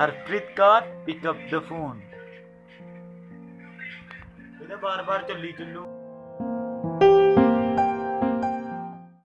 Harpreet Kaur pick up the phone बार बार चल ली